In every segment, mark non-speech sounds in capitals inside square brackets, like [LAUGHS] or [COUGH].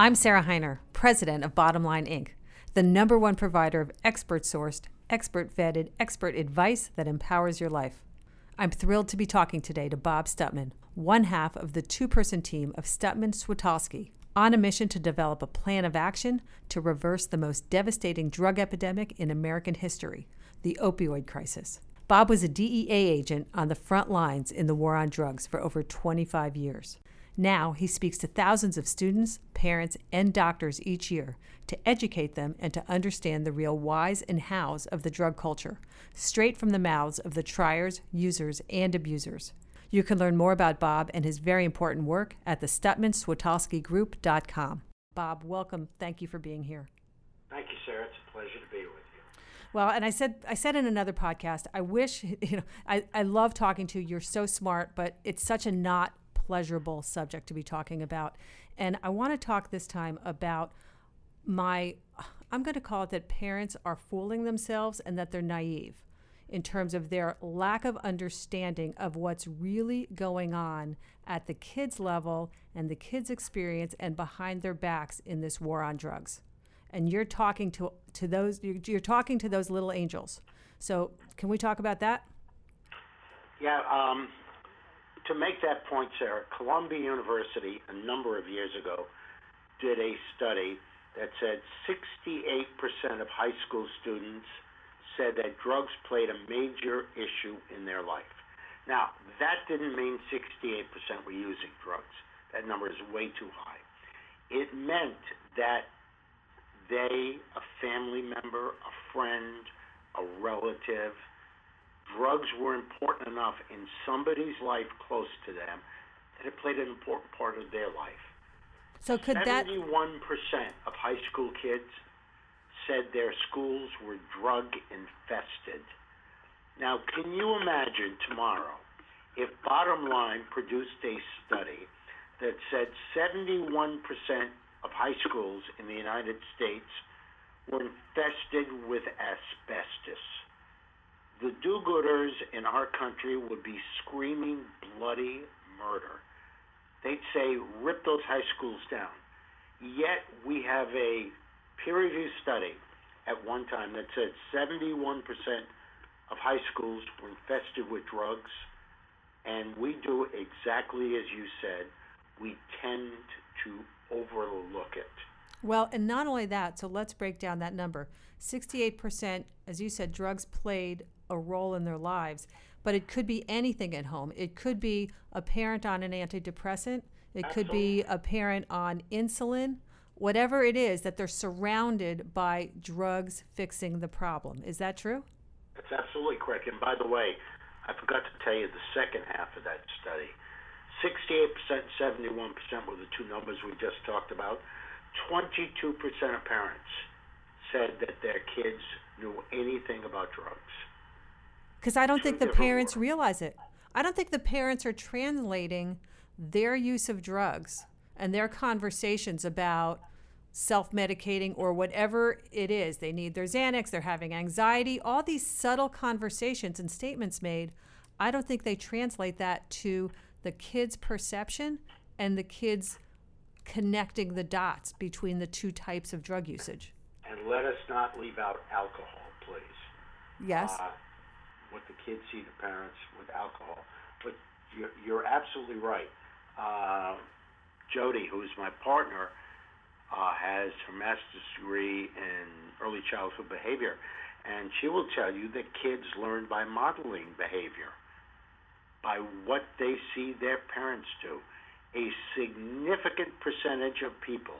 I'm Sarah Hiner, president of Bottom Line Inc., the number one provider of expert sourced, expert vetted, expert advice that empowers your life. I'm thrilled to be talking today to Bob Stutman, one half of the two person team of Stutman Switolski, on a mission to develop a plan of action to reverse the most devastating drug epidemic in American history, the opioid crisis. Bob was a DEA agent on the front lines in the war on drugs for over 25 years. Now he speaks to thousands of students, parents, and doctors each year to educate them and to understand the real whys and hows of the drug culture, straight from the mouths of the triers, users, and abusers. You can learn more about Bob and his very important work at the StutmanSwitolskiGroup.com. Bob, welcome. Thank you for being here. Thank you, Sarah. It's a pleasure to be with you. Well, and I said I said in another podcast, I wish [LAUGHS] you know I, I love talking to you. You're so smart, but it's such a not pleasurable subject to be talking about. And I want to talk this time about my, I'm going to call it that parents are fooling themselves and that they're naive in terms of their lack of understanding of what's really going on at the kids' level and the kids' experience and behind their backs in this war on drugs. And you're talking to, to those, you're talking to those little angels. So, can we talk about that? Yeah, um, to make that point, Sarah, Columbia University a number of years ago did a study that said 68% of high school students said that drugs played a major issue in their life. Now, that didn't mean 68% were using drugs. That number is way too high. It meant that they, a family member, a friend, a relative, drugs were important enough in somebody's life close to them that it played an important part of their life. So could 71% that 71% of high school kids said their schools were drug infested. Now, can you imagine tomorrow if Bottom Line produced a study that said 71% of high schools in the United States were infested with asbestos? The do gooders in our country would be screaming bloody murder. They'd say, rip those high schools down. Yet we have a peer reviewed study at one time that said 71% of high schools were infested with drugs, and we do exactly as you said. We tend to overlook it. Well, and not only that, so let's break down that number. 68%, as you said, drugs played a role in their lives. But it could be anything at home. It could be a parent on an antidepressant. It Absolutely. could be a parent on insulin. Whatever it is, that they're surrounded by drugs fixing the problem. Is that true? That's absolutely correct. And by the way, I forgot to tell you the second half of that study. 68%, and 71% were the two numbers we just talked about. 22% of parents said that their kids knew anything about drugs. Because I don't think the parents realize it. I don't think the parents are translating their use of drugs and their conversations about self medicating or whatever it is. They need their Xanax, they're having anxiety, all these subtle conversations and statements made. I don't think they translate that to the kid's perception and the kids connecting the dots between the two types of drug usage. And let us not leave out alcohol, please. Yes. Uh, what the kids see the parents with alcohol. But you're, you're absolutely right. Uh, Jody, who's my partner, uh, has her master's degree in early childhood behavior, and she will tell you that kids learn by modeling behavior, by what they see their parents do. A significant percentage of people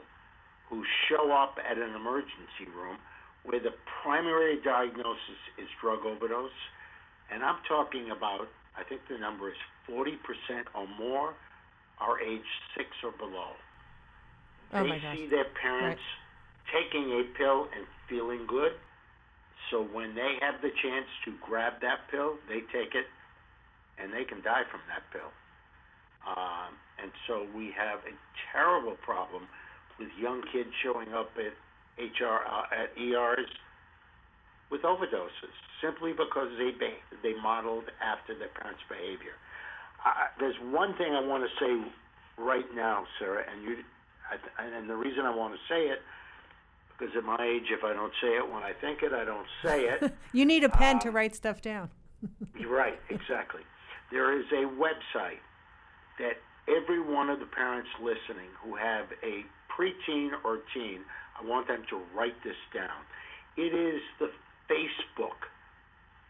who show up at an emergency room where the primary diagnosis is drug overdose and I'm talking about, I think the number is 40% or more are age six or below. Oh they see their parents right. taking a pill and feeling good. So when they have the chance to grab that pill, they take it and they can die from that pill. Um, and so we have a terrible problem with young kids showing up at HR uh, at ERs with overdoses simply because they they modeled after their parents' behavior. Uh, there's one thing I want to say right now, Sarah, and you, I, th- and the reason I want to say it, because at my age, if I don't say it when I think it, I don't say it. [LAUGHS] you need a pen Um, to write stuff down. [LAUGHS] You're right, exactly. There is a website that every one of the parents listening who have a preteen or teen, I want them to write this down. It is the Facebook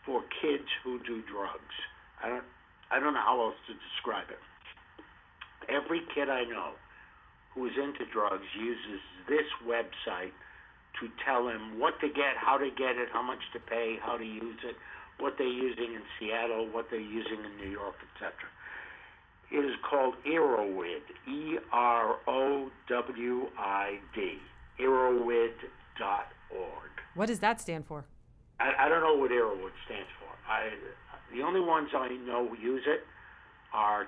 for kids who do drugs. I don't I don't know how else to describe it. Every kid I know who is into drugs uses this website to tell them what to get, how to get it, how much to pay, how to use it, what they're using in Seattle, what they're using in New York, etc. It is called Erowid, E R O W I D, erowid.org. What does that stand for? I, I don't know what Erowid stands for. I, the only ones I know who use it are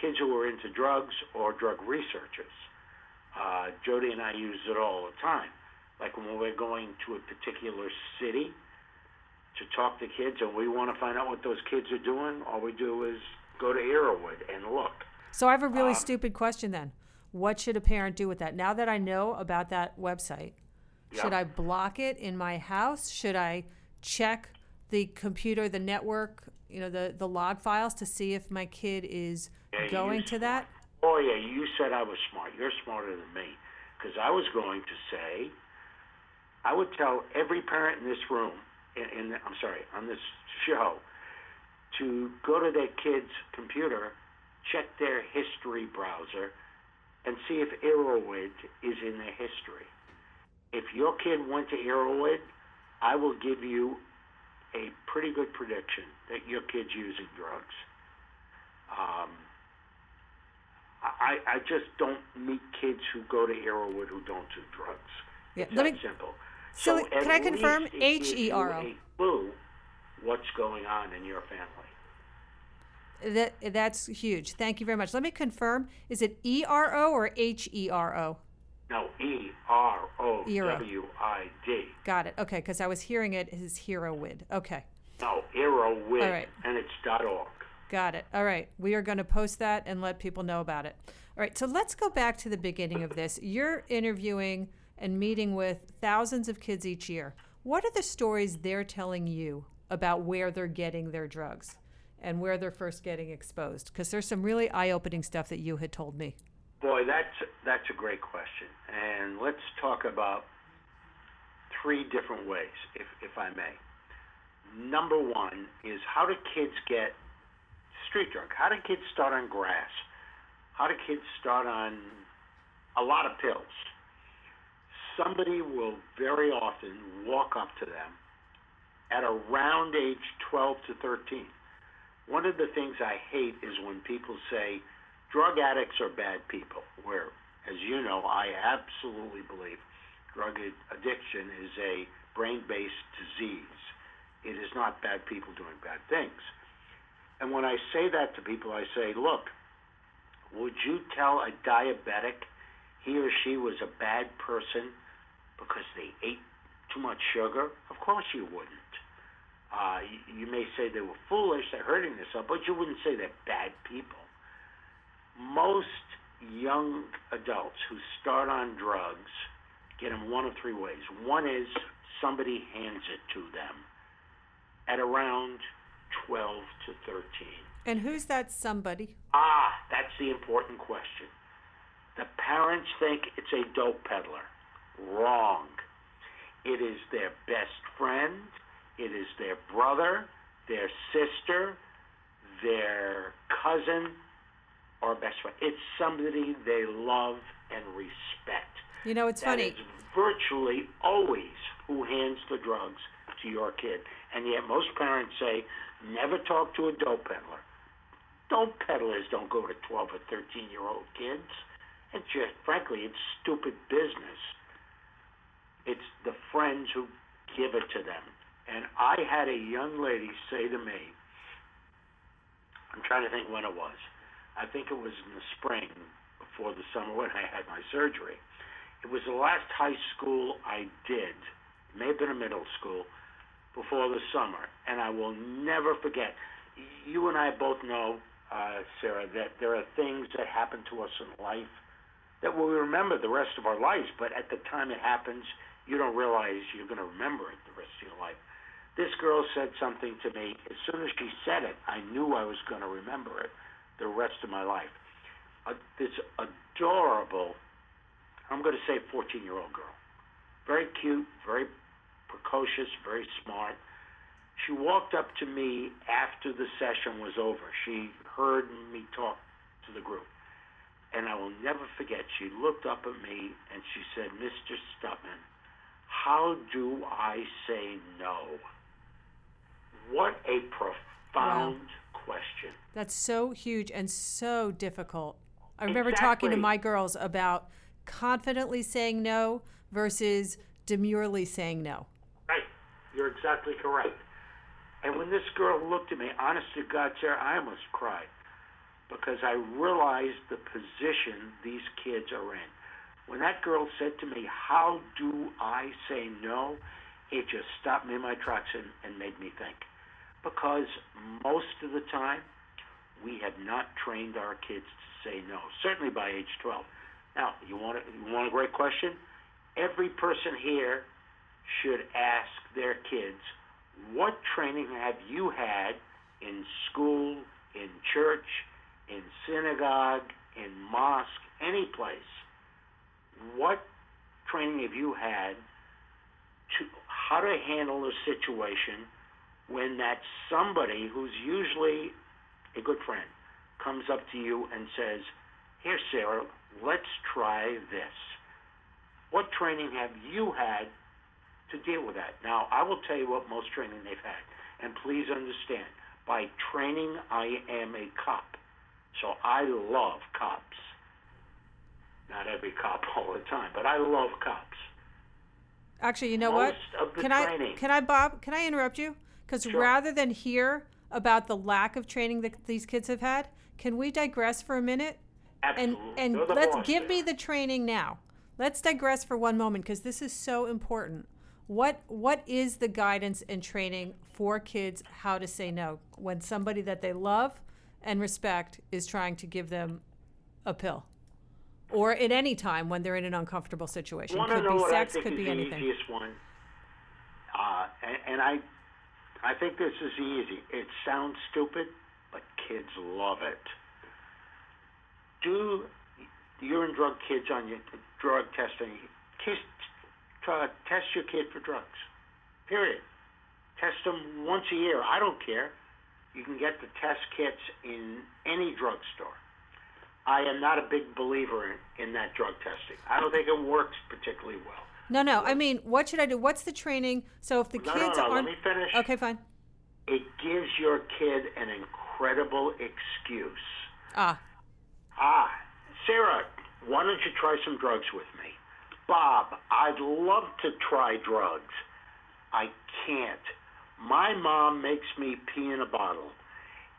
kids who are into drugs or drug researchers. Uh, Jody and I use it all the time. Like when we're going to a particular city to talk to kids and we want to find out what those kids are doing, all we do is go to Erowid and look. So I have a really Um, stupid question then. What should a parent do with that? Now that I know about that website, should I block it in my house? Should I check the computer, the network, you know, the, the log files to see if my kid is Yeah, going to that? Oh yeah, you said I was smart. You're smarter than me, because I was going to say, I would tell every parent in this room, in, in I'm sorry, on this show, to go to their kid's computer, check their history browser, and see if Erowid is in their history. If your kid went to Erowid, I will give you a pretty good prediction that your kid's using drugs. Um, I, I just don't meet kids who go to Erowid who don't do drugs. Yeah, It's let me- simple. So, at can I confirm? H E R O? it gives you H-E-R-O. a clue what's going on in your family. That that's huge. Thank you very much. Let me confirm. Is it E R O or H E R O? No, E R O W I D. Got it. Okay, because I was hearing it as Hero Wid. Okay, No, Erowid, All right. and it's dot .org. got it. All right, we are going to post that and let people know about it. All right, so let's go back to the beginning of this. You're interviewing and meeting with thousands of kids each year. What are the stories they're telling you about where they're getting their drugs and where they're first getting exposed? Because there's some really eye-opening stuff that you had told me. Boy, that's that's a great question, and let's talk about three different ways, if if I may. Number one is how do kids get street drug? How do kids start on grass? How do kids start on a lot of pills? Somebody will very often walk up to them at around age 12 to 13. One of the things I hate is when people say drug addicts are bad people, where, as you know, I absolutely believe drug ad- addiction is a brain based disease. It is not bad people doing bad things. And when I say that to people, I say, look, would you tell a diabetic he or she was a bad person because they ate too much sugar? Of course you wouldn't. Uh, you, you may say they were foolish, they're hurting themselves, but you wouldn't say they're bad people. Most young adults who start on drugs get them one of three ways. One is somebody hands it to them at around 12 to 13. And who's that somebody? Ah, that's the important question. The parents think it's a dope peddler. Wrong. It is their best friend, it is their brother, their sister, their cousin, or best friend. It's somebody they love and respect. You know, it's That funny. is virtually always who hands the drugs to your kid. And yet most parents say, never talk to a dope peddler. Dope peddlers don't go to 12 or 13 year old kids. It's just, frankly, it's stupid business. It's the friends who give it to them. And I had a young lady say to me, I'm trying to think when it was. I think it was in the spring before the summer when I had my surgery. It was the last high school I did, may have been a middle school, before the summer, and I will never forget. You and I both know, uh, Sarah, that there are things that happen to us in life that we'll remember the rest of our lives. But at the time it happens, you don't realize you're going to remember it the rest of your life. This girl said something to me. As soon as she said it, I knew I was going to remember it the rest of my life. Uh, this adorable, I'm going to say 14 year old girl. Very cute, very precocious, very smart. She walked up to me after the session was over. She heard me talk to the group. And I will never forget, she looked up at me and she said, Mr. Stutman, how do I say no? What a profound wow. Question. That's so huge and so difficult. I remember exactly. talking to my girls about confidently saying no versus demurely saying no. Right. You're exactly correct. And when this girl looked at me, honest to God, Sarah, I almost cried because I realized the position these kids are in. When that girl said to me, How do I say no? it just stopped me in my tracks and, and made me think. Because most of the time, we have not trained our kids to say no, certainly by age 12. Now, you want, a, you want a great question? Every person here should ask their kids, What training have you had in school, in church, in synagogue, in mosque, any place? what training have you had to how to handle a situation when that somebody who's usually a good friend comes up to you and says, Here, Sarah, let's try this. What training have you had to deal with that? Now, I will tell you what most training they've had. And please understand, by training, I am a cop. So I love cops. Not every cop [LAUGHS] all the time, but I love cops. Actually, you know Most what? can training. I can I Bob? Can I interrupt you? Because sure. rather than hear about the lack of training that these kids have had, can we digress for a minute? Absolutely. And and let's give me the training now. Let's digress for one moment because this is so important. What what is the guidance and training for kids how to say no when somebody that they love and respect is trying to give them a pill? or at any time when they're in an uncomfortable situation. Could be sex, could be anything. one? Uh, and, and I, I think this is easy. It sounds stupid, but kids love it. Do urine drug kids on your drug testing? Kids, uh, test your kid for drugs. Period. Test them once a year. I don't care. You can get the test kits in any drugstore. I am not a big believer in, in that drug testing. I don't think it works particularly well. No, no. I mean, what should I do? What's the training? So if the no, kids no, no, aren't let me finish. okay, fine. It gives your kid an incredible excuse. Ah. Ah, Sarah, why don't you try some drugs with me? Bob, I'd love to try drugs. I can't. My mom makes me pee in a bottle.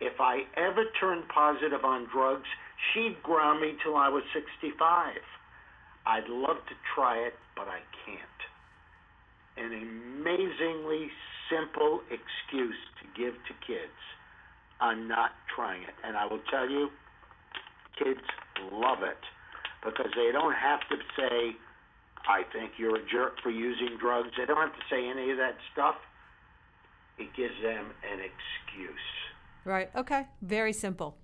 If I ever turned positive on drugs, She'd ground me till I was 65. I'd love to try it, but I can't. An amazingly simple excuse to give to kids on not trying it. And I will tell you, kids love it because they don't have to say, I think you're a jerk for using drugs. They don't have to say any of that stuff. It gives them an excuse. Right. Okay. Very simple.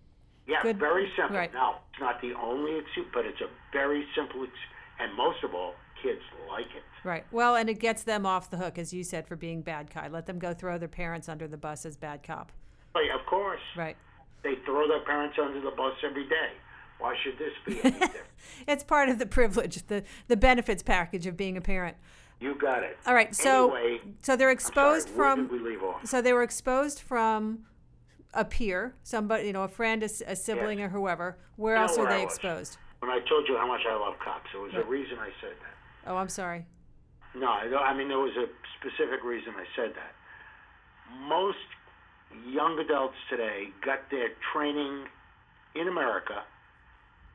Yeah, Good. very simple. Right. Now, it's not the only excuse, but it's a very simple excuse. And most of all, kids like it. Right. Well, and it gets them off the hook, as you said, for being bad guy. Let them go throw their parents under the bus as bad cop. Right, of course. Right. They throw their parents under the bus every day. Why should this be any [LAUGHS] different? it's part of the privilege, the the benefits package of being a parent. You got it. All right. So anyway, so they're exposed sorry, from. Where did we leave off? So they were exposed from a peer, somebody, you know, a friend, a, a sibling, Yes. or whoever. Where You else are where I they exposed? When I told you how much I love cops, it was Right. a reason I said that. Oh, I'm sorry. No, I I mean there was a specific reason I said that. Most young adults today got their training in America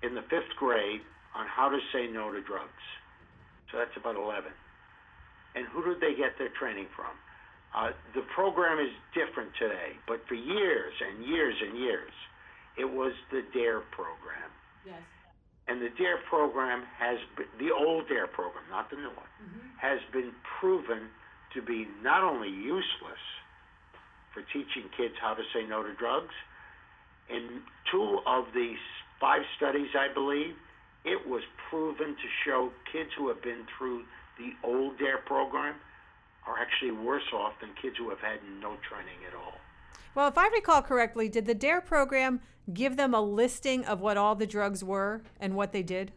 in the fifth grade on how to say no to drugs. So that's about 11. And who did they get their training from? Uh, the program is different today, but for years and years and years, it was the DARE program. Yes. And the DARE program has been, the old DARE program, not the new one, mm-hmm. has been proven to be not only useless for teaching kids how to say no to drugs, in two of the five studies, I believe, it was proven to show kids who have been through the old DARE program are actually worse off than kids who have had no training at all. Well, if I recall correctly, did the DARE program give them a listing of what all the drugs were and what they did?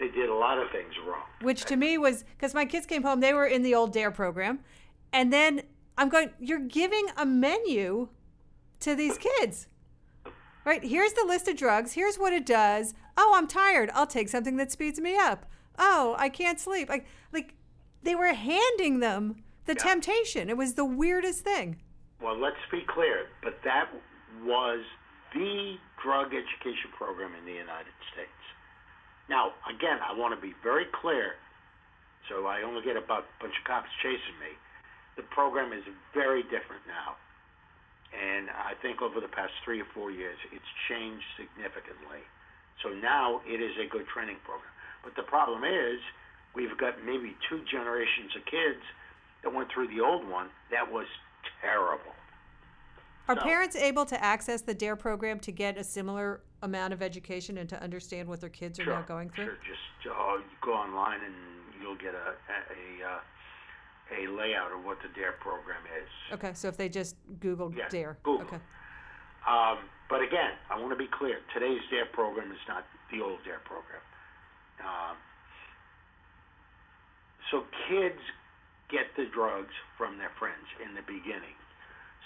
They did a lot of things wrong. Which to me was because my kids came home, they were in the old DARE program. And then I'm going, you're giving a menu to these kids. Right? Here's the list of drugs. Here's what it does. Oh, I'm tired. I'll take something that speeds me up. Oh, I can't sleep. Like, like they were handing them the Yeah. temptation. It was the weirdest thing. Well, let's be clear, but that was the drug education program in the United States. Now, again, I want to be very clear, so I only get about a bunch of cops chasing me. The program is very different now. And I think over the past three or four years, it's changed significantly. So now it is a good training program. But the problem is, we've got maybe two generations of kids that went through the old one that was terrible. Are So- parents able to access the DARE program to get a similar amount of education and to understand what their kids are now going through? Sure, just uh, go online and you'll get a a, a, uh, a layout of what the DARE program is. Okay, so if they just Google Yeah, DARE. Google. Okay. Um, but again, I want to be clear. Today's DARE program is not the old DARE program. Um, so kids get the drugs from their friends in the beginning.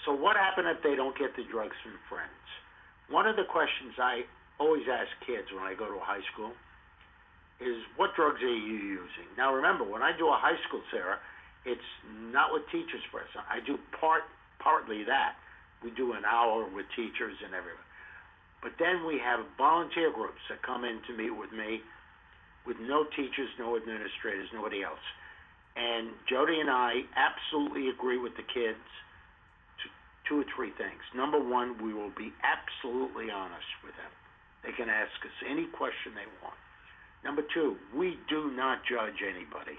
So what happens if they don't get the drugs from friends? One of the questions I always ask kids when I go to a high school is, what drugs are you using? Now remember, when I do a high school, Sarah, it's not with teachers first. I do part partly that. We do an hour with teachers and everyone. But then we have volunteer groups that come in to meet with me with no teachers, no administrators, nobody else. And Jody and I absolutely agree with the kids to two or three things. Number one, we will be absolutely honest with them. They can ask us any question they want. Number two, we do not judge anybody.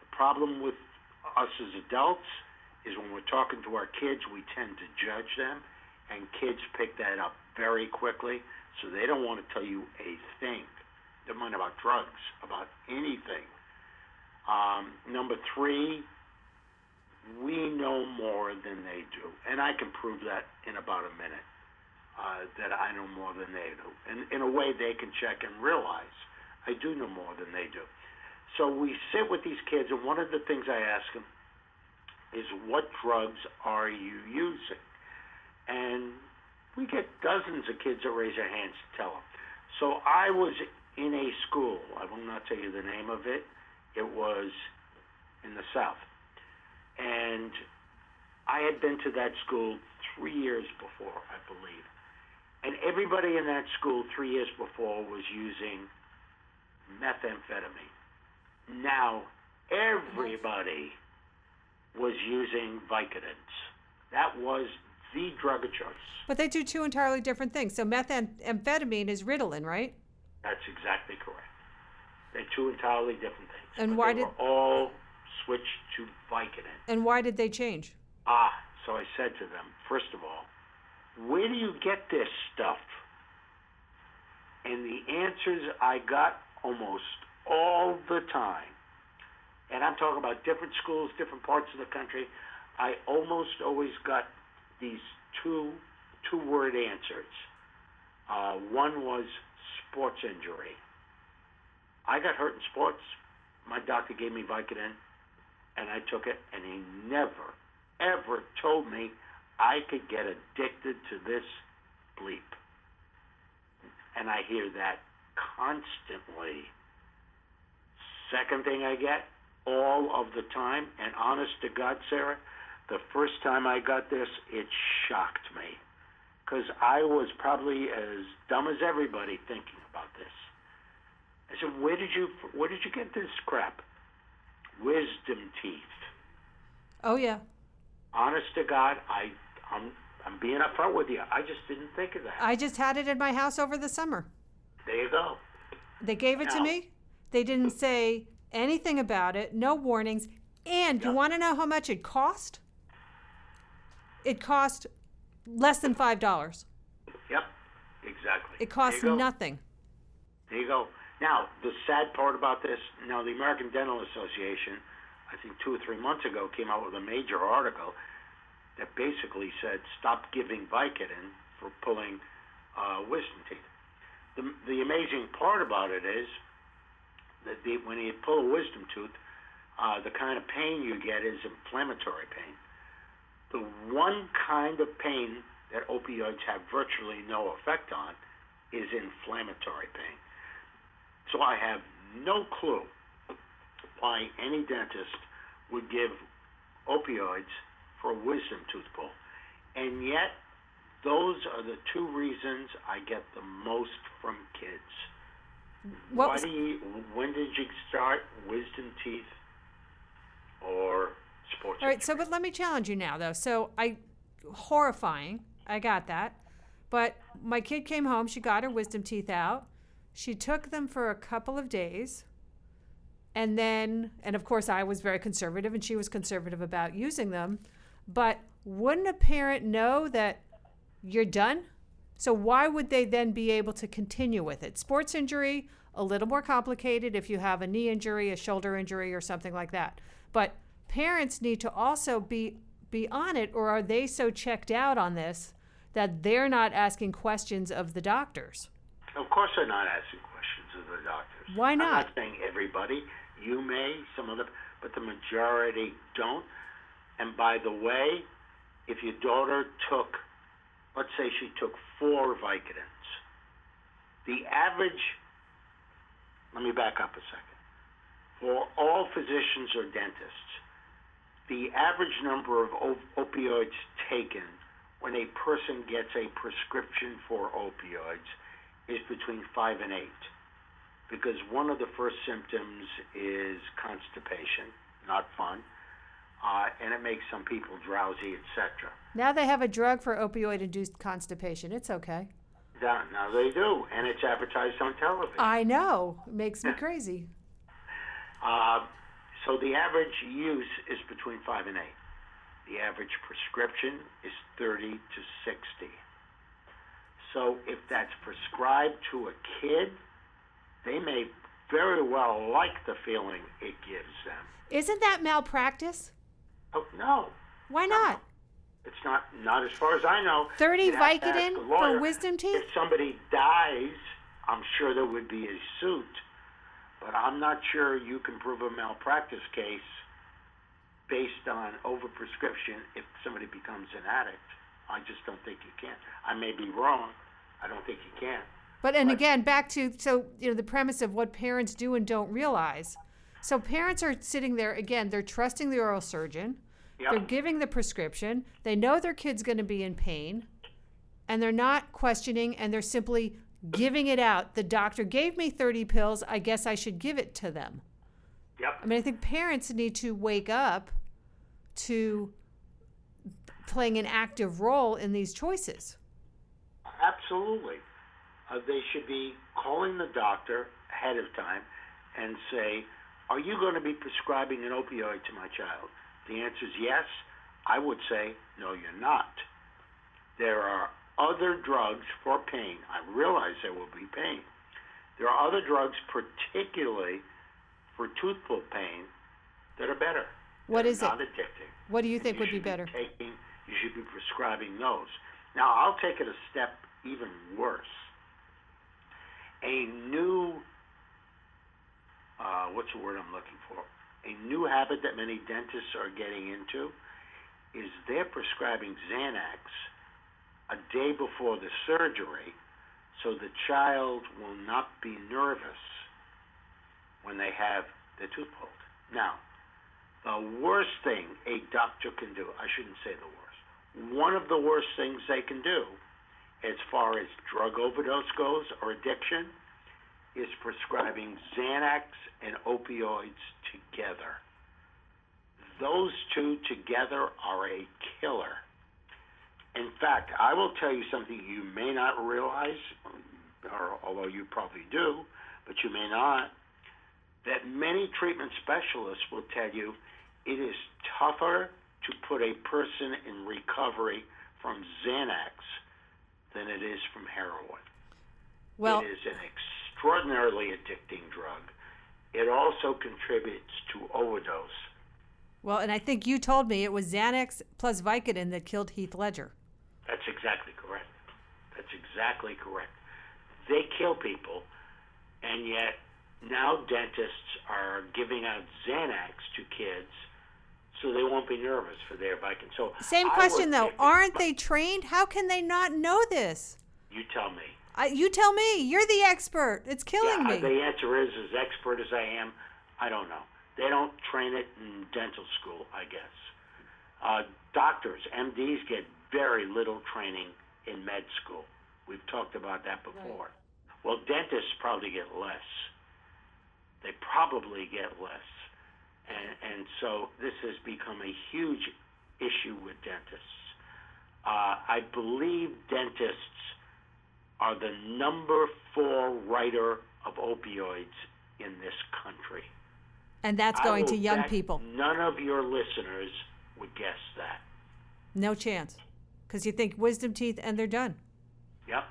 The problem with us as adults is when we're talking to our kids, we tend to judge them, and kids pick that up very quickly, so they don't want to tell you a thing. Don't mind about drugs, about anything. Um, number three, we know more than they do, and I can prove that in about a minute. Uh, that I know more than they do, and in a way they can check and realize I do know more than they do. So we sit with these kids, and one of the things I ask them is, "What drugs are you using?" And we get dozens of kids that raise their hands to tell them. So I was in a school. I will not tell you the name of it. It was in the South, and I had been to that school three years before, I believe. And everybody in that school three years before was using methamphetamine. Now, everybody was using Vicodins. That was the drug of choice. But they do two entirely different things. So methamphetamine is Ritalin, right? That's exactly correct. They're two entirely different things. And but why they did- were all switched to Vicodin? And why did they change? Ah, so I said to them, first of all, where do you get this stuff? And the answers I got almost all the time, and I'm talking about different schools, different parts of the country, I almost always got these two two word answers. Uh, one was sports injury. I got hurt in sports. My doctor gave me Vicodin, and I took it, and he never, ever told me I could get addicted to this bleep. And I hear that constantly. Second thing I get, all of the time, and honest to God, Sarah, the first time I got this, it shocked me. Because I was probably as dumb as everybody thinking about this. I said, "Where did you where did you get this crap?" Wisdom teeth. Oh yeah. Honest to God, I I'm I'm being upfront with you. I just didn't think of that. I just had it in my house over the summer. there you go. They gave it to me. They didn't say anything about it, no warnings. And you want to know how much it cost? It cost less than $5. Yep, exactly. It costs nothing. There you go. Now, the sad part about this, now the American Dental Association, I think two or three months ago, came out with a major article that basically said stop giving Vicodin for pulling uh, wisdom teeth. The, the amazing part about it is that the, when you pull a wisdom tooth, uh, the kind of pain you get is inflammatory pain. The one kind of pain that opioids have virtually no effect on is inflammatory pain. So I have no clue why any dentist would give opioids for a wisdom tooth pull. And yet, those are the two reasons I get the most from kids. What was- do you, when did you start wisdom teeth or sports? All right, so but let me challenge you now though. So I horrifying. I got that. But my kid came home, she got her wisdom teeth out. She took them for a couple of days. And then and of course I was very conservative and she was conservative about using them. But wouldn't a parent know that you're done? So why would they then be able to continue with it? Sports injury, a little more complicated if you have a knee injury, a shoulder injury, or something like that. But parents need to also be be on it, or are they so checked out on this that they're not asking questions of the doctors? Of course, they're not asking questions of the doctors. Why not? I'm not? saying everybody. You may, some of them, but the majority don't. And by the way, if your daughter took, let's say she took four Vicodins, the average. Let me back up a second. For all physicians or dentists, the average number of op- opioids taken when a person gets a prescription for opioids is between five and eight. Because one of the first symptoms is constipation, not fun, uh, and it makes some people drowsy, etc. Now they have a drug for opioid induced constipation. It's okay. Now, now they do, and it's advertised on television. I know. It makes me crazy. [LAUGHS] Uh, so the average use is between five and eight. The average prescription is 30 to 60. So if that's prescribed to a kid, they may very well like the feeling it gives them. Isn't that malpractice? Oh no, Why not? it's not. Not as far as I know. 30 You'd have to ask Vicodin for wisdom teeth? If somebody dies, I'm sure there would be a suit, but I'm not sure you can prove a malpractice case based on overprescription if somebody becomes an addict. I just don't think you can. I may be wrong. I don't think you can. But and Right. again, back to so you know the premise of what parents do and don't realize. So parents are sitting there again. They're trusting the oral surgeon. Yep. They're giving the prescription. They know their kid's going to be in pain, and they're not questioning. And they're simply giving it out. The doctor gave me thirty pills. I guess I should give it to them. Yep. I mean, I think parents need to wake up to playing an active role in these choices. Absolutely. Uh, they should be calling the doctor ahead of time and say, Are you going to be prescribing an opioid to my child? The answer is yes. I would say, No, you're not. There are other drugs for pain. I realize there will be pain. There are other drugs, particularly for tooth pull pain, that are better. What is it? What do you think would be better? taking, you should be prescribing those. Now, I'll take it a step even worse. A new, uh, what's the word I'm looking for? A new habit that many dentists are getting into is they're prescribing Xanax a day before the surgery so the child will not be nervous when they have the tooth pulled. Now, the worst thing a doctor can do, I shouldn't say the worst, one of the worst things they can do as far as drug overdose goes or addiction is prescribing Xanax and opioids together. Those two together are a killer. In fact, I will tell you something you may not realize or although you probably do, but you may not, that many treatment specialists will tell you it is tougher to put a person in recovery from Xanax than it is from heroin. Well, it is an extraordinarily addicting drug. It also contributes to overdose. well, and I think you told me it was Xanax plus Vicodin that killed Heath Ledger. That's exactly correct. That's exactly correct. They kill people, and yet now dentists are giving out Xanax to kids so they won't be nervous for their Vicodin. So Same question though. Aren't they trained? How can they not know this? You tell me. I, you tell me. You're the expert. It's killing yeah, me. The answer is, as expert as I am, I don't know. They don't train it in dental school, I guess. Uh, doctors, MDs, get very little training in med school. We've talked about that before. Well, dentists probably get less. They probably get less. And, and so this has become a huge issue with dentists. Uh, I believe dentists are the number four writer of opioids in this country. and that's going to young people. None of your listeners would guess that. No chance. Because you think wisdom teeth and they're done. Yep.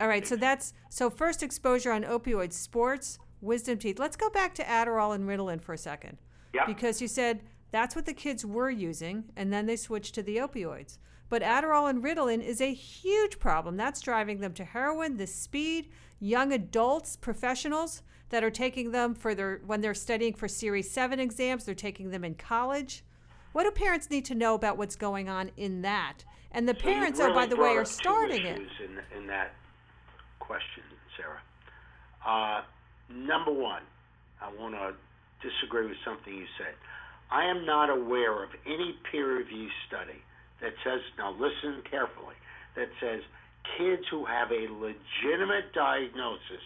All right, so that's so first exposure on opioids, sports, wisdom teeth. Let's go back to Adderall and Ritalin for a second. Yep. Because you said that's what the kids were using and then they switched to the opioids. But Adderall and Ritalin is a huge problem. That's driving them to heroin, the speed, young adults, professionals that are taking them for their when they're studying for series 7 exams, they're taking them in college. What do parents need to know about what's going on in that? And the So parents, oh, by the way, are starting it. In, in that question, Sarah. Uh, number one, I want to disagree with something you said. I am not aware of any peer review study that says, now listen carefully, that says kids who have a legitimate diagnosis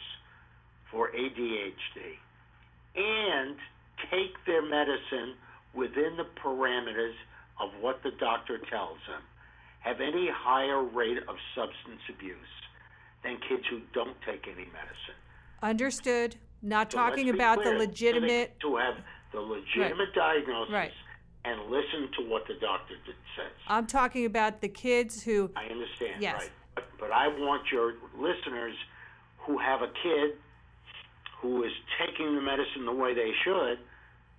for ADHD and take their medicine within the parameters of what the doctor tells them have any higher rate of substance abuse than kids who don't take any medicine. Understood. Not So let's talking be about the legitimate. to have the legitimate diagnosis Right. and listen to what the doctor did, says. I'm talking about the kids who. I understand, Yes. right? But, but I want your listeners who have a kid who is taking the medicine the way they should,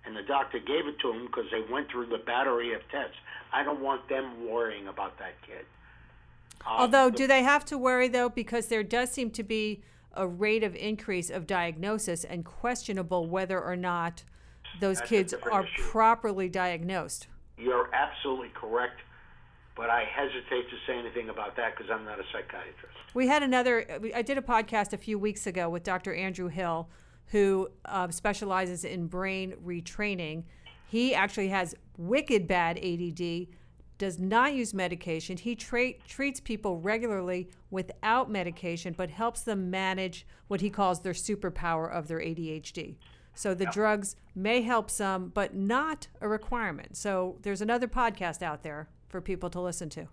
and the doctor gave it to them because they went through the battery of tests. I don't want them worrying about that kid. Uh, Although, do they have to worry though? Because there does seem to be a rate of increase of diagnosis and questionable whether or not those That's kids are issue. properly diagnosed. You're absolutely correct, but I hesitate to say anything about that because I'm not a psychiatrist. We had another, I did a podcast a few weeks ago with Dr. Andrew Hill, who uh, specializes in brain retraining. He actually has wicked bad ADD, does not use medication. He tra- treats people regularly without medication, but helps them manage what he calls their superpower of their ADHD. So the drugs may help some, but not a requirement. So there's another podcast out there for people to listen to.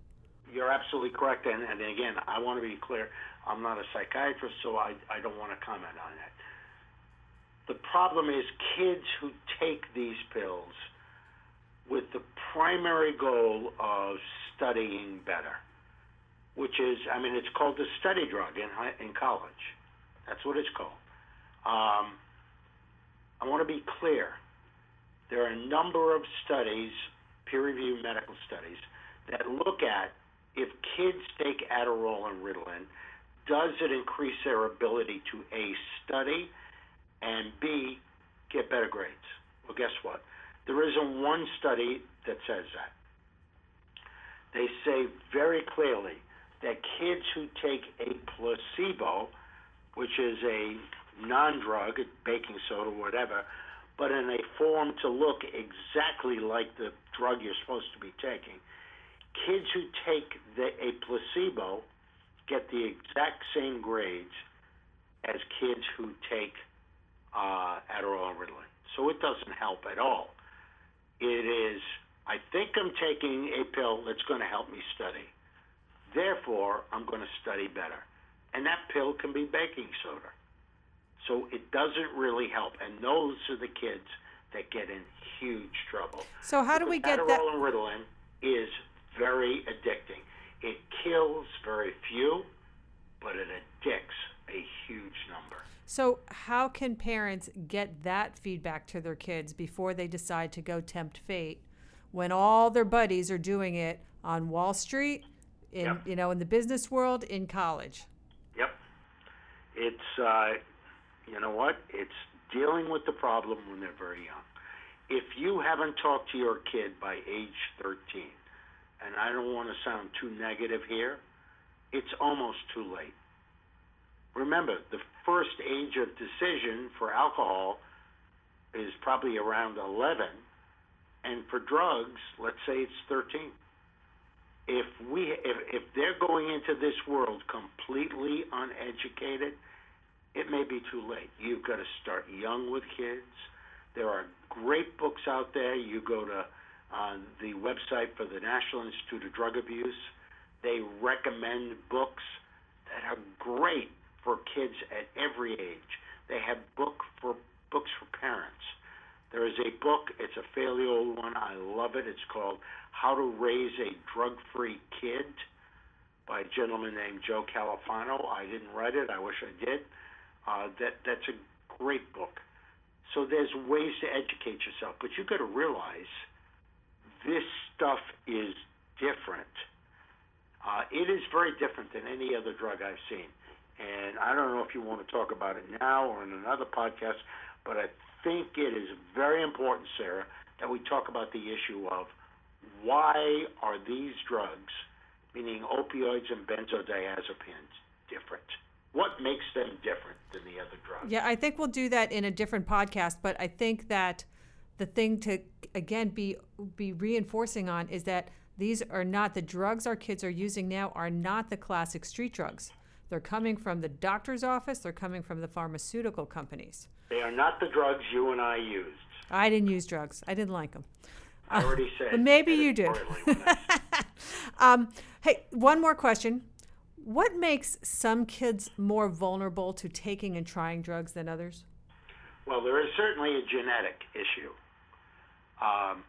You're absolutely correct, and, and again, I want to be clear. I'm not a psychiatrist, so I, I don't want to comment on that. The problem is kids who take these pills with the primary goal of studying better, which is, I mean, it's called the study drug in in college. That's what it's called. Um, I want to be clear. There are a number of studies, peer-reviewed medical studies, that look at if kids take Adderall and Ritalin, does it increase their ability to A, study, and B, get better grades? Well, guess what? There isn't one study that says that. They say very clearly that kids who take a placebo, which is a non drug, baking soda, whatever, but in a form to look exactly like the drug you're supposed to be taking, kids who take the, a placebo get the exact same grades as kids who take uh, Adderall and Ritalin. So it doesn't help at all. It is, I think I'm taking a pill that's going to help me study. Therefore, I'm going to study better. and that pill can be baking soda. So it doesn't really help, and those are the kids that get in huge trouble. So how do we get Adderall that? and Ritalin is very addicting. It kills very few, but it addicts a huge number. So how can parents get that feedback to their kids before they decide to go tempt fate when all their buddies are doing it on Wall Street, in Yep. you know, in the business world, in college? Yep. It's, uh, you know what? It's dealing with the problem when they're very young. If you haven't talked to your kid by age 13, and I don't want to sound too negative here, it's almost too late. Remember, the first age of decision for alcohol is probably around 11, and for drugs, let's say it's 13 if we if, if they're going into this world completely uneducated, it may be too late. You've got to start young with kids. There are great books out there. You go to uh, the website for the National Institute of Drug Abuse. They recommend books that are great for kids at every age. They have book for books for parents. There is a book. It's a fairly old one. I love it. It's called How to Raise a Drug-Free Kid by a gentleman named Joe Califano. I didn't write it. I wish I did. Uh, that that's a great book. So there's ways to educate yourself, but you've got to realize this stuff is different. Uh, it is very different than any other drug I've seen. And I don't know if you want to talk about it now or in another podcast, but I think it is very important, Sarah, that we talk about the issue of why are these drugs, meaning opioids and benzodiazepines, different? What makes them different than the other drugs? Yeah, I think we'll do that in a different podcast, but I think that the thing to again be be reinforcing on is that these are not the drugs our kids are using now are not the classic street drugs. They're coming from the doctor's office, they're coming from the pharmaceutical companies. They are not the drugs you and I used. I didn't use drugs. I didn't like them. I already [LAUGHS] said. Maybe you do. editorially [LAUGHS] when I- Um, hey, one more question. What makes some kids more vulnerable to taking and trying drugs than others? Well, there is certainly a genetic issue. Um,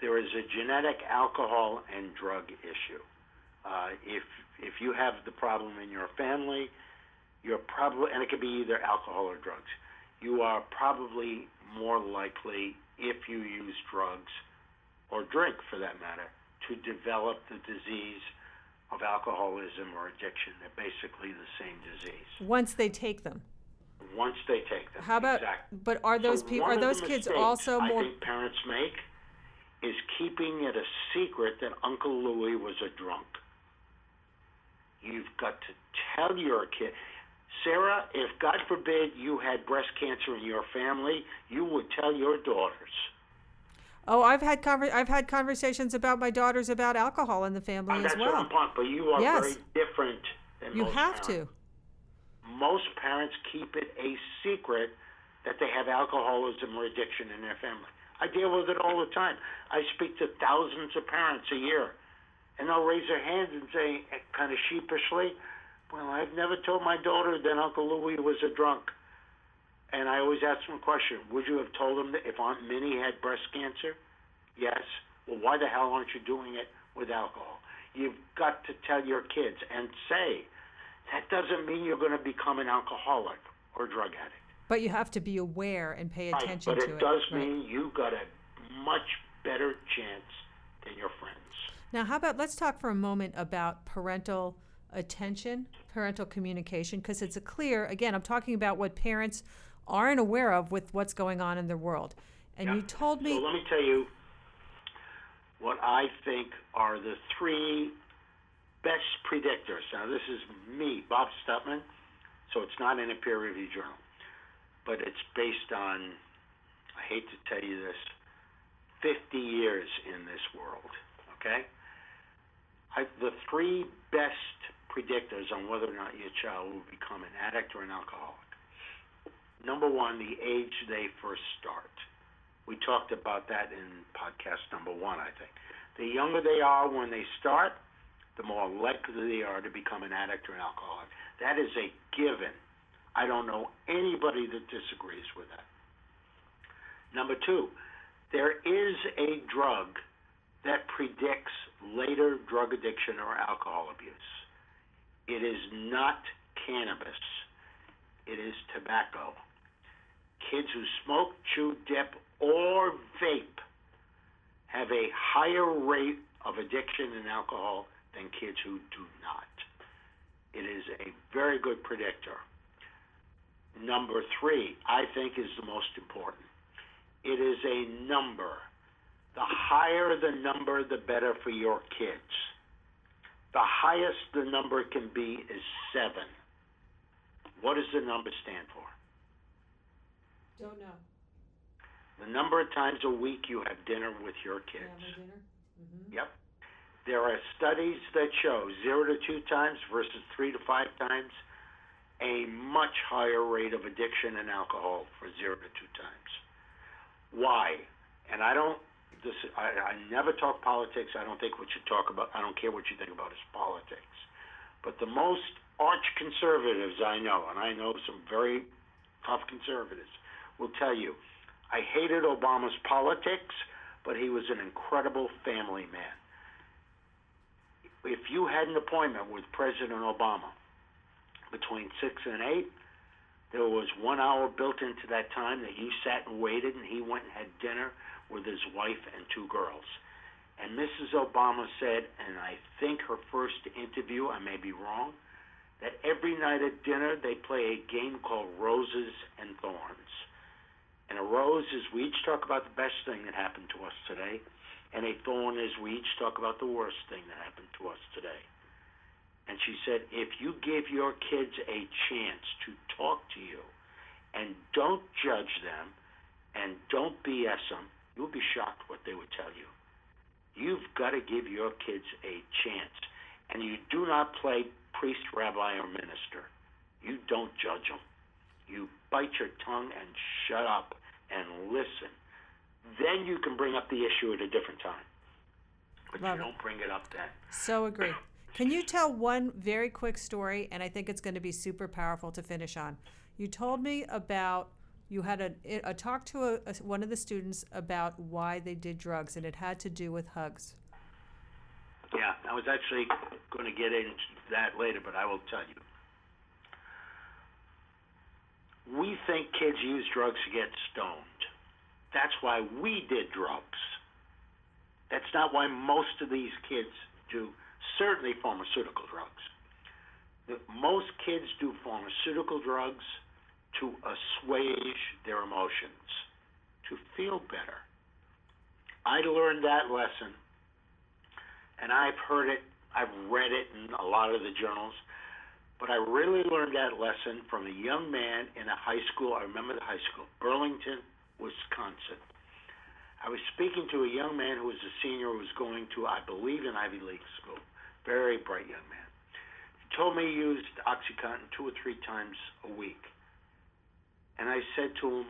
there is a genetic alcohol and drug issue. Uh, if if you have the problem in your family, you're probably and it could be either alcohol or drugs. You are probably more likely if you use drugs or drink for that matter to develop the disease of alcoholism or addiction. They're basically the same disease Once they take them. once they take them. How about exactly. but are those So people are those kids also I more think parents make is keeping it a secret that Uncle Louis was a drunk. You've got to tell your kid. Sarah, if God forbid you had breast cancer in your family, you would tell your daughters. Oh, I've had conver- I've had conversations about my daughters about alcohol in the family Uh, as that's what well. I'm point, but you are Yes. very different than most. You most have parents. to. Most parents keep it a secret that they have alcoholism or addiction in their family. I deal with it all the time. I speak to thousands of parents a year, and they'll raise their hands and say, eh, kind of sheepishly, Well, I've never told my daughter that Uncle Louis was a drunk. And I always ask them a question Would you have told them that if Aunt Minnie had breast cancer? Yes. Well, why the hell aren't you doing it with alcohol? You've got to tell your kids and say, that doesn't mean you're going to become an alcoholic or drug addict. But you have to be aware and pay Right, attention but to it But it. does Right. mean you've got a much better chance than your friends. Now, how about let's talk for a moment about parental attention, parental communication, because it's a clear, again, I'm talking about what parents aren't aware of with what's going on in their world. And you told me, So let me tell you what I think are the three best predictors. Now, this is me, Bob Stutman, so it's not in a peer reviewed journal, but it's based on, I hate to tell you this, 50 years in this world, okay? I, the three best predictors on whether or not your child will become an addict or an alcoholic. Number one, the age they first start. We talked about that in podcast number one, I think. The younger they are when they start, the more likely they are to become an addict or an alcoholic. That is a given. I don't know anybody that disagrees with that. Number two, there is a drug that predicts later drug addiction or alcohol abuse. It is not cannabis, it is tobacco. Kids who smoke, chew, dip, or vape have a higher rate of addiction and alcohol than kids who do not. It is a very good predictor. Number three, I think, is the most important. It is a number. The higher the number, the better for your kids. The highest the number can be is seven. What does the number stand for? Don't know. The number of times a week you have dinner with your kids. Family dinner? Mm-hmm. Yep. There are studies that show zero to two times versus three to five times a much higher rate of addiction and alcohol for zero to two times. Why? And I don't. This I, I never talk politics. I don't think what you talk about. I don't care what you think about is politics. But the most arch conservatives I know, and I know some very tough conservatives, will tell you, I hated Obama's politics, but he was an incredible family man. If you had an appointment with President Obama between six and eight, there was one hour built into that time that you sat and waited, and he went and had dinner with his wife and two girls. And Mrs. Obama said, and I think her first interview, I may be wrong, that every night at dinner they play a game called Roses and Thorns. And a rose is we each talk about the best thing that happened to us today, and a thorn is we each talk about the worst thing that happened to us today. And she said, if you give your kids a chance to talk to you and don't judge them and don't BS them, you'll be shocked what they would tell you. You've got to give your kids a chance. And you do not play priest, rabbi, or minister. You don't judge them. You bite your tongue and shut up and listen. Then you can bring up the issue at a different time. But Love you it. don't bring it up then. So agree. Can you tell one very quick story? And I think it's going to be super powerful to finish on. You told me about you had a, a talk to a, a, one of the students about why they did drugs, and it had to do with hugs. Yeah, I was actually going to get into that later, but I will tell you. We think kids use drugs to get stoned. That's why we did drugs. That's not why most of these kids do, certainly pharmaceutical drugs. Most kids do pharmaceutical drugs to assuage their emotions, to feel better. I learned that lesson and I've heard it, I've read it in a lot of the journals, but I really learned that lesson from a young man in a high school. I remember the high school, Burlington, Wisconsin. I was speaking to a young man who was a senior who was going to, I believe, an Ivy League school. Very bright young man. He told me he used OxyContin two or three times a week. And I said to him,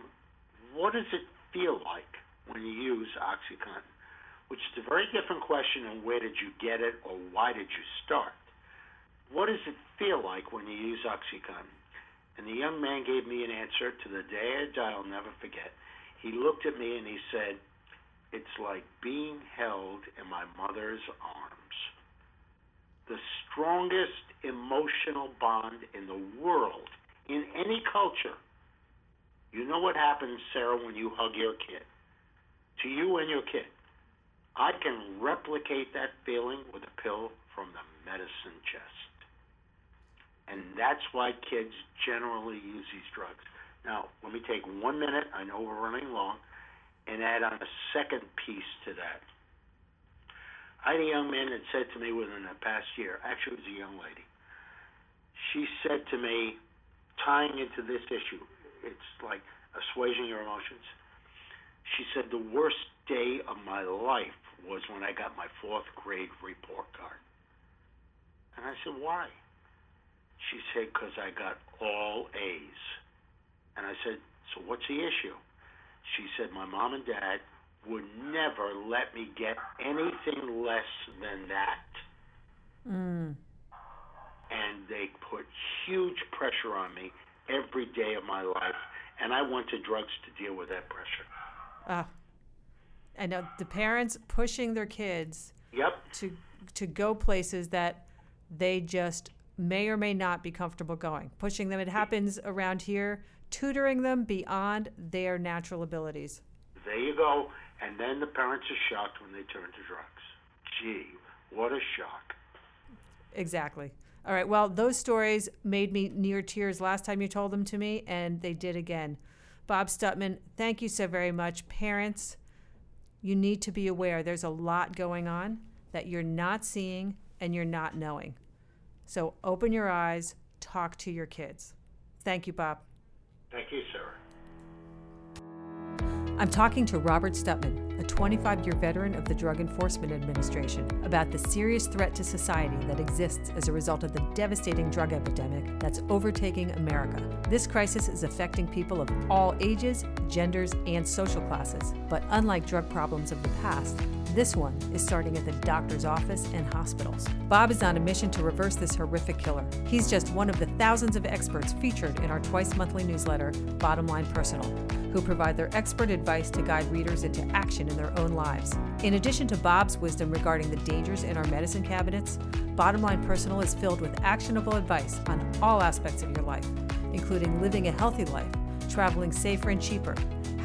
What does it feel like when you use OxyContin? which is a very different question than where did you get it or why did you start. What does it feel like when you use OxyContin? And the young man gave me an answer to the day I die, I'll never forget. He looked at me and he said, It's like being held in my mother's arms. The strongest emotional bond in the world, in any culture. You know what happens, Sarah, when you hug your kid? To you and your kid. I can replicate that feeling with a pill from the medicine chest. And that's why kids generally use these drugs. Now, let me take one minute, I know we're running long, and add on a second piece to that. I had a young man that said to me within the past year, actually, it was a young lady. She said to me, tying into this issue, it's like assuaging your emotions. She said, The worst day of my life was when I got my fourth grade report card. And I said, Why? She said, Because I got all A's. And I said, So what's the issue? She said, My mom and dad would never let me get anything less than that. Mm. And they put huge pressure on me every day of my life, and I went to drugs to deal with that pressure. Uh, I know the parents pushing their kids Yep. to to go places that they just may or may not be comfortable going. Pushing them. It happens around here. Tutoring them beyond their natural abilities. There you go. And then the parents are shocked when they turn to drugs. Gee, what a shock. Exactly. All right. Well, those stories made me near tears last time you told them to me, and they did again. Bob Stutman, thank you so very much. Parents, you need to be aware there's a lot going on that you're not seeing and you're not knowing. So open your eyes, talk to your kids. Thank you, Bob. Thank you, Sarah. I'm talking to Robert Stutman, a 25 year veteran of the Drug Enforcement Administration, about the serious threat to society that exists as a result of the devastating drug epidemic that's overtaking America. This crisis is affecting people of all ages, genders, and social classes. But unlike drug problems of the past, this one is starting at the doctor's office and hospitals. Bob is on a mission to reverse this horrific killer. He's just one of the thousands of experts featured in our twice monthly newsletter, Bottom Line Personal, who provide their expert advice to guide readers into action in their own lives. In addition to Bob's wisdom regarding the dangers in our medicine cabinets, Bottom Line Personal is filled with actionable advice on all aspects of your life, including living a healthy life, traveling safer and cheaper,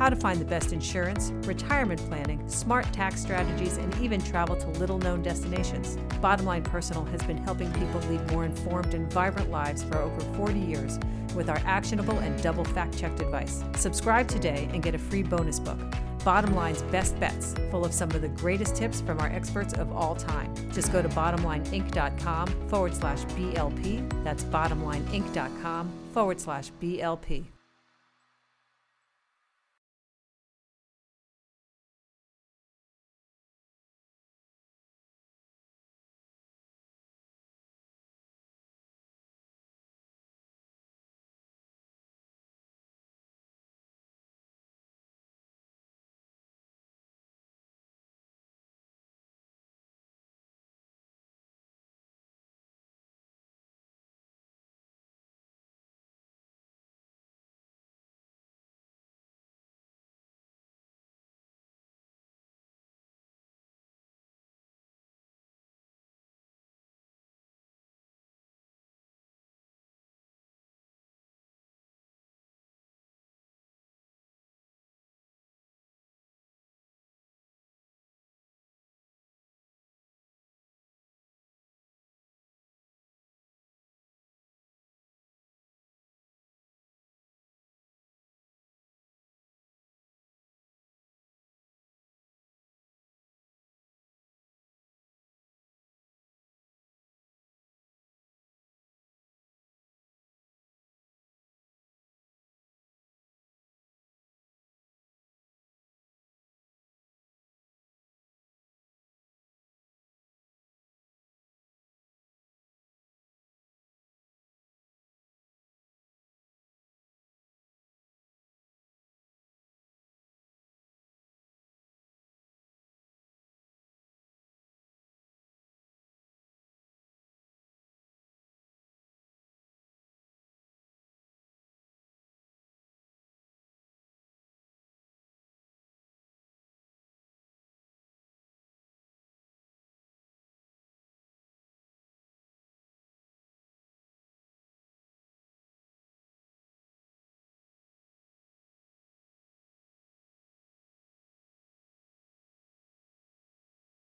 how to find the best insurance, retirement planning, smart tax strategies, and even travel to little known destinations. Bottom Line Personal has been helping people lead more informed and vibrant lives for over 40 years with our actionable and double fact checked advice. Subscribe today and get a free bonus book. Bottom Line's Best Bets, full of some of the greatest tips from our experts of all time. Just go to bottomlineinc.com forward slash BLP. That's bottomlineinc.com forward slash BLP.